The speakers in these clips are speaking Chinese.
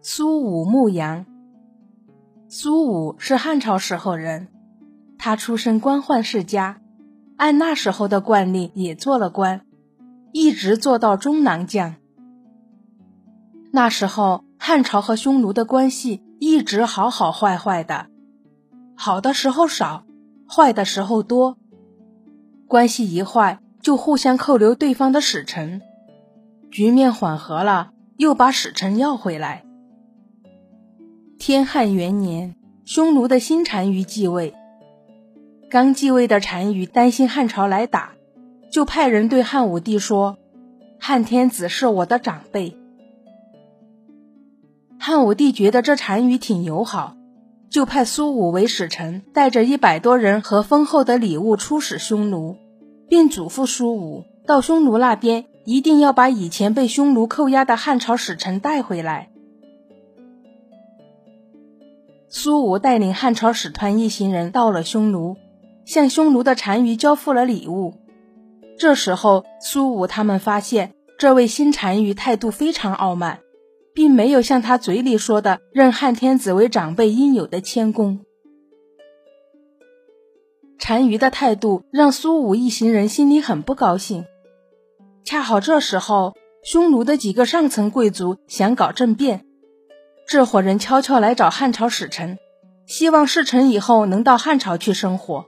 苏武牧羊。苏武是汉朝时候人，他出身官宦世家，按那时候的惯例也做了官，一直做到中郎将。那时候汉朝和匈奴的关系一直好好坏坏的，好的时候少，坏的时候多。关系一坏，就互相扣留对方的使臣。局面缓和了，又把使臣要回来。天汉元年，匈奴的新单于继位。刚继位的单于担心汉朝来打，就派人对汉武帝说：“汉天子是我的长辈。”汉武帝觉得这单于挺友好，就派苏武为使臣，带着一百多人和丰厚的礼物出使匈奴。并嘱咐苏武到匈奴那边一定要把以前被匈奴扣押的汉朝使臣带回来。苏武带领汉朝使团一行人到了匈奴，向匈奴的单于交付了礼物。这时候，苏武他们发现这位新单于态度非常傲慢，并没有像他嘴里说的认汉天子为长辈应有的谦恭。单于的态度让苏武一行人心里很不高兴。恰好这时候，匈奴的几个上层贵族想搞政变，这伙人悄悄来找汉朝使臣，希望事成以后能到汉朝去生活。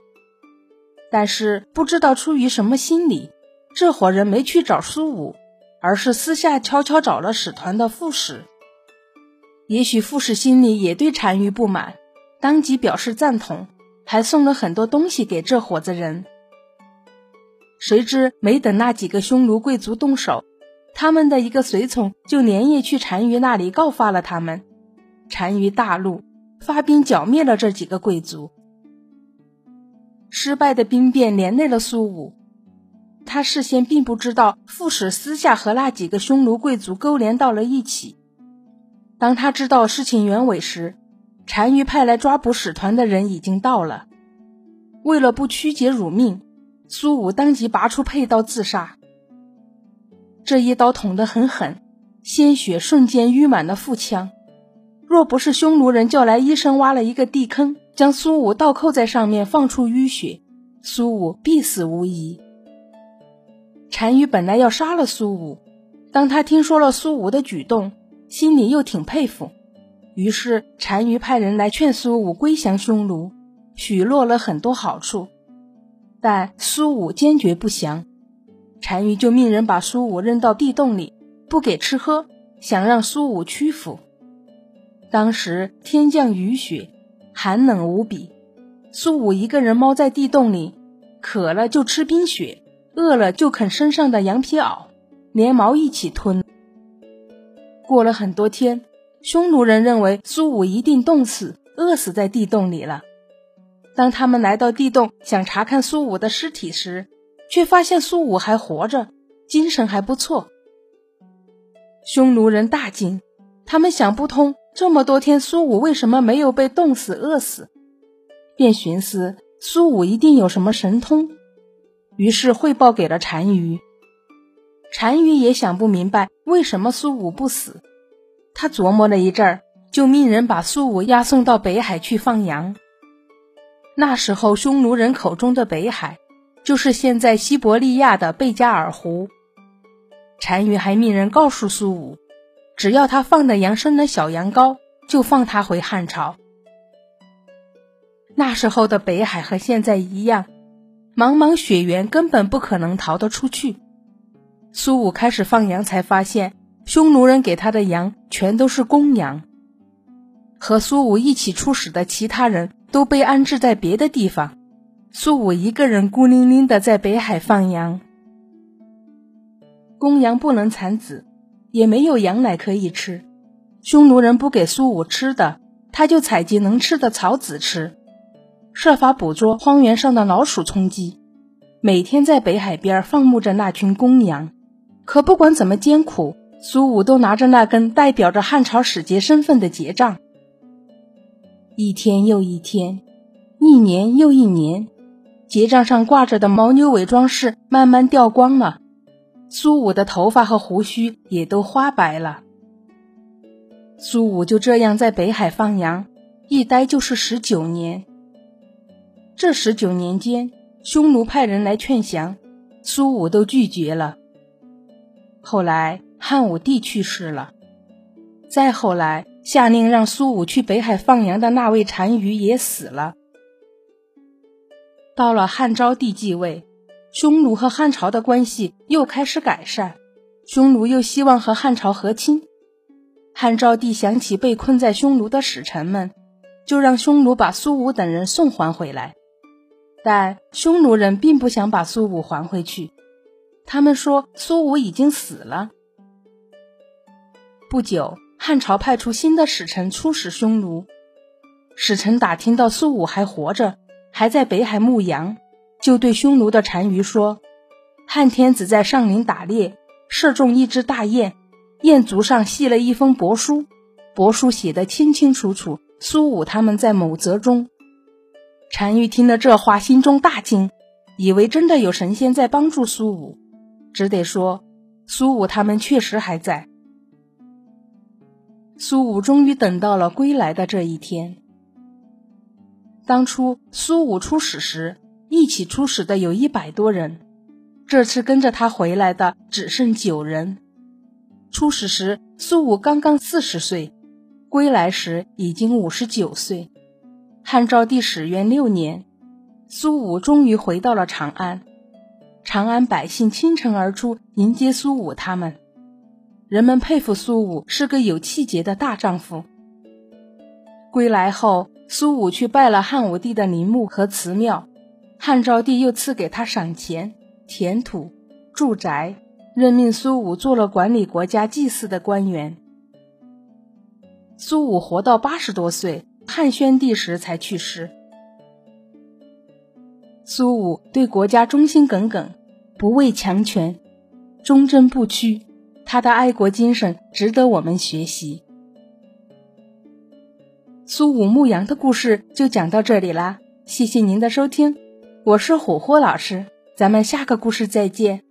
但是不知道出于什么心理，这伙人没去找苏武，而是私下悄悄找了使团的副使。也许副使心里也对单于不满，当即表示赞同。还送了很多东西给这伙子人。谁知没等那几个匈奴贵族动手，他们的一个随从就连夜去单于那里告发了他们。单于大怒，发兵剿灭了这几个贵族。失败的兵变连累了苏武，他事先并不知道副使私下和那几个匈奴贵族勾连到了一起。当他知道事情原委时，单于派来抓捕使团的人已经到了。为了不曲解辱命，苏武当即拔出佩刀自杀。这一刀捅得很狠，鲜血瞬间淤满了腹腔。若不是匈奴人叫来医生挖了一个地坑，将苏武倒扣在上面放出淤血，苏武必死无疑。单于本来要杀了苏武，当他听说了苏武的举动，心里又挺佩服。于是单于派人来劝苏武归降匈奴，许诺了很多好处，但苏武坚决不降。单于就命人把苏武扔到地洞里，不给吃喝，想让苏武屈服。当时天降雨雪，寒冷无比，苏武一个人猫在地洞里，渴了就吃冰雪，饿了就啃身上的羊皮袄，连毛一起吞。过了很多天。匈奴人认为苏武一定冻死、饿死在地洞里了。当他们来到地洞想查看苏武的尸体时，却发现苏武还活着，精神还不错。匈奴人大惊，他们想不通这么多天苏武为什么没有被冻死、饿死，便寻思苏武一定有什么神通，于是汇报给了单于。单于也想不明白为什么苏武不死。他琢磨了一阵儿，就命人把苏武押送到北海去放羊。那时候，匈奴人口中的北海，就是现在西伯利亚的贝加尔湖。单于还命人告诉苏武，只要他放的羊生了小羊羔，就放他回汉朝。那时候的北海和现在一样，茫茫雪原，根本不可能逃得出去。苏武开始放羊，才发现。匈奴人给他的羊全都是公羊，和苏武一起出使的其他人都被安置在别的地方，苏武一个人孤零零的在北海放羊。公羊不能产子，也没有羊奶可以吃，匈奴人不给苏武吃的，他就采集能吃的草籽吃，设法捕捉荒原上的老鼠充饥，每天在北海边放牧着那群公羊。可不管怎么艰苦。苏武都拿着那根代表着汉朝使节身份的节杖，一天又一天，一年又一年，节杖上挂着的牦牛尾装饰慢慢掉光了，苏武的头发和胡须也都花白了。苏武就这样在北海放羊，一待就是十九年。这十九年间，匈奴派人来劝降，苏武都拒绝了。后来汉武帝去世了，再后来下令让苏武去北海放羊的那位单于也死了。到了汉昭帝继位，匈奴和汉朝的关系又开始改善，匈奴又希望和汉朝和亲。汉昭帝想起被困在匈奴的使臣们，就让匈奴把苏武等人送还回来。但匈奴人并不想把苏武还回去，他们说苏武已经死了。不久，汉朝派出新的使臣出使匈奴，使臣打听到苏武还活着，还在北海牧羊，就对匈奴的单于说：“汉天子在上林打猎，射中一只大雁。”雁足上系了一封帛书，帛书写得清清楚楚，苏武他们在某泽中。单于听了这话，心中大惊，以为真的有神仙在帮助苏武，只得说苏武他们确实还在。苏武终于等到了归来的这一天。当初苏武出使时，一起出使的有一百多人，这次跟着他回来的只剩九人。出使时，苏武刚刚四十岁；归来时已经五十九岁。汉昭帝始元六年，苏武终于回到了长安。长安百姓倾城而出迎接苏武他们，人们佩服苏武是个有气节的大丈夫。归来后，苏武去拜了汉武帝的陵墓和祠庙，汉昭帝又赐给他赏钱、田土、住宅。任命苏武做了管理国家祭祀的官员。苏武活到八十多岁，汉宣帝时才去世。苏武对国家忠心耿耿，不畏强权，忠贞不屈，他的爱国精神值得我们学习。苏武牧羊的故事就讲到这里啦，谢谢您的收听，我是虎虎老师，咱们下个故事再见。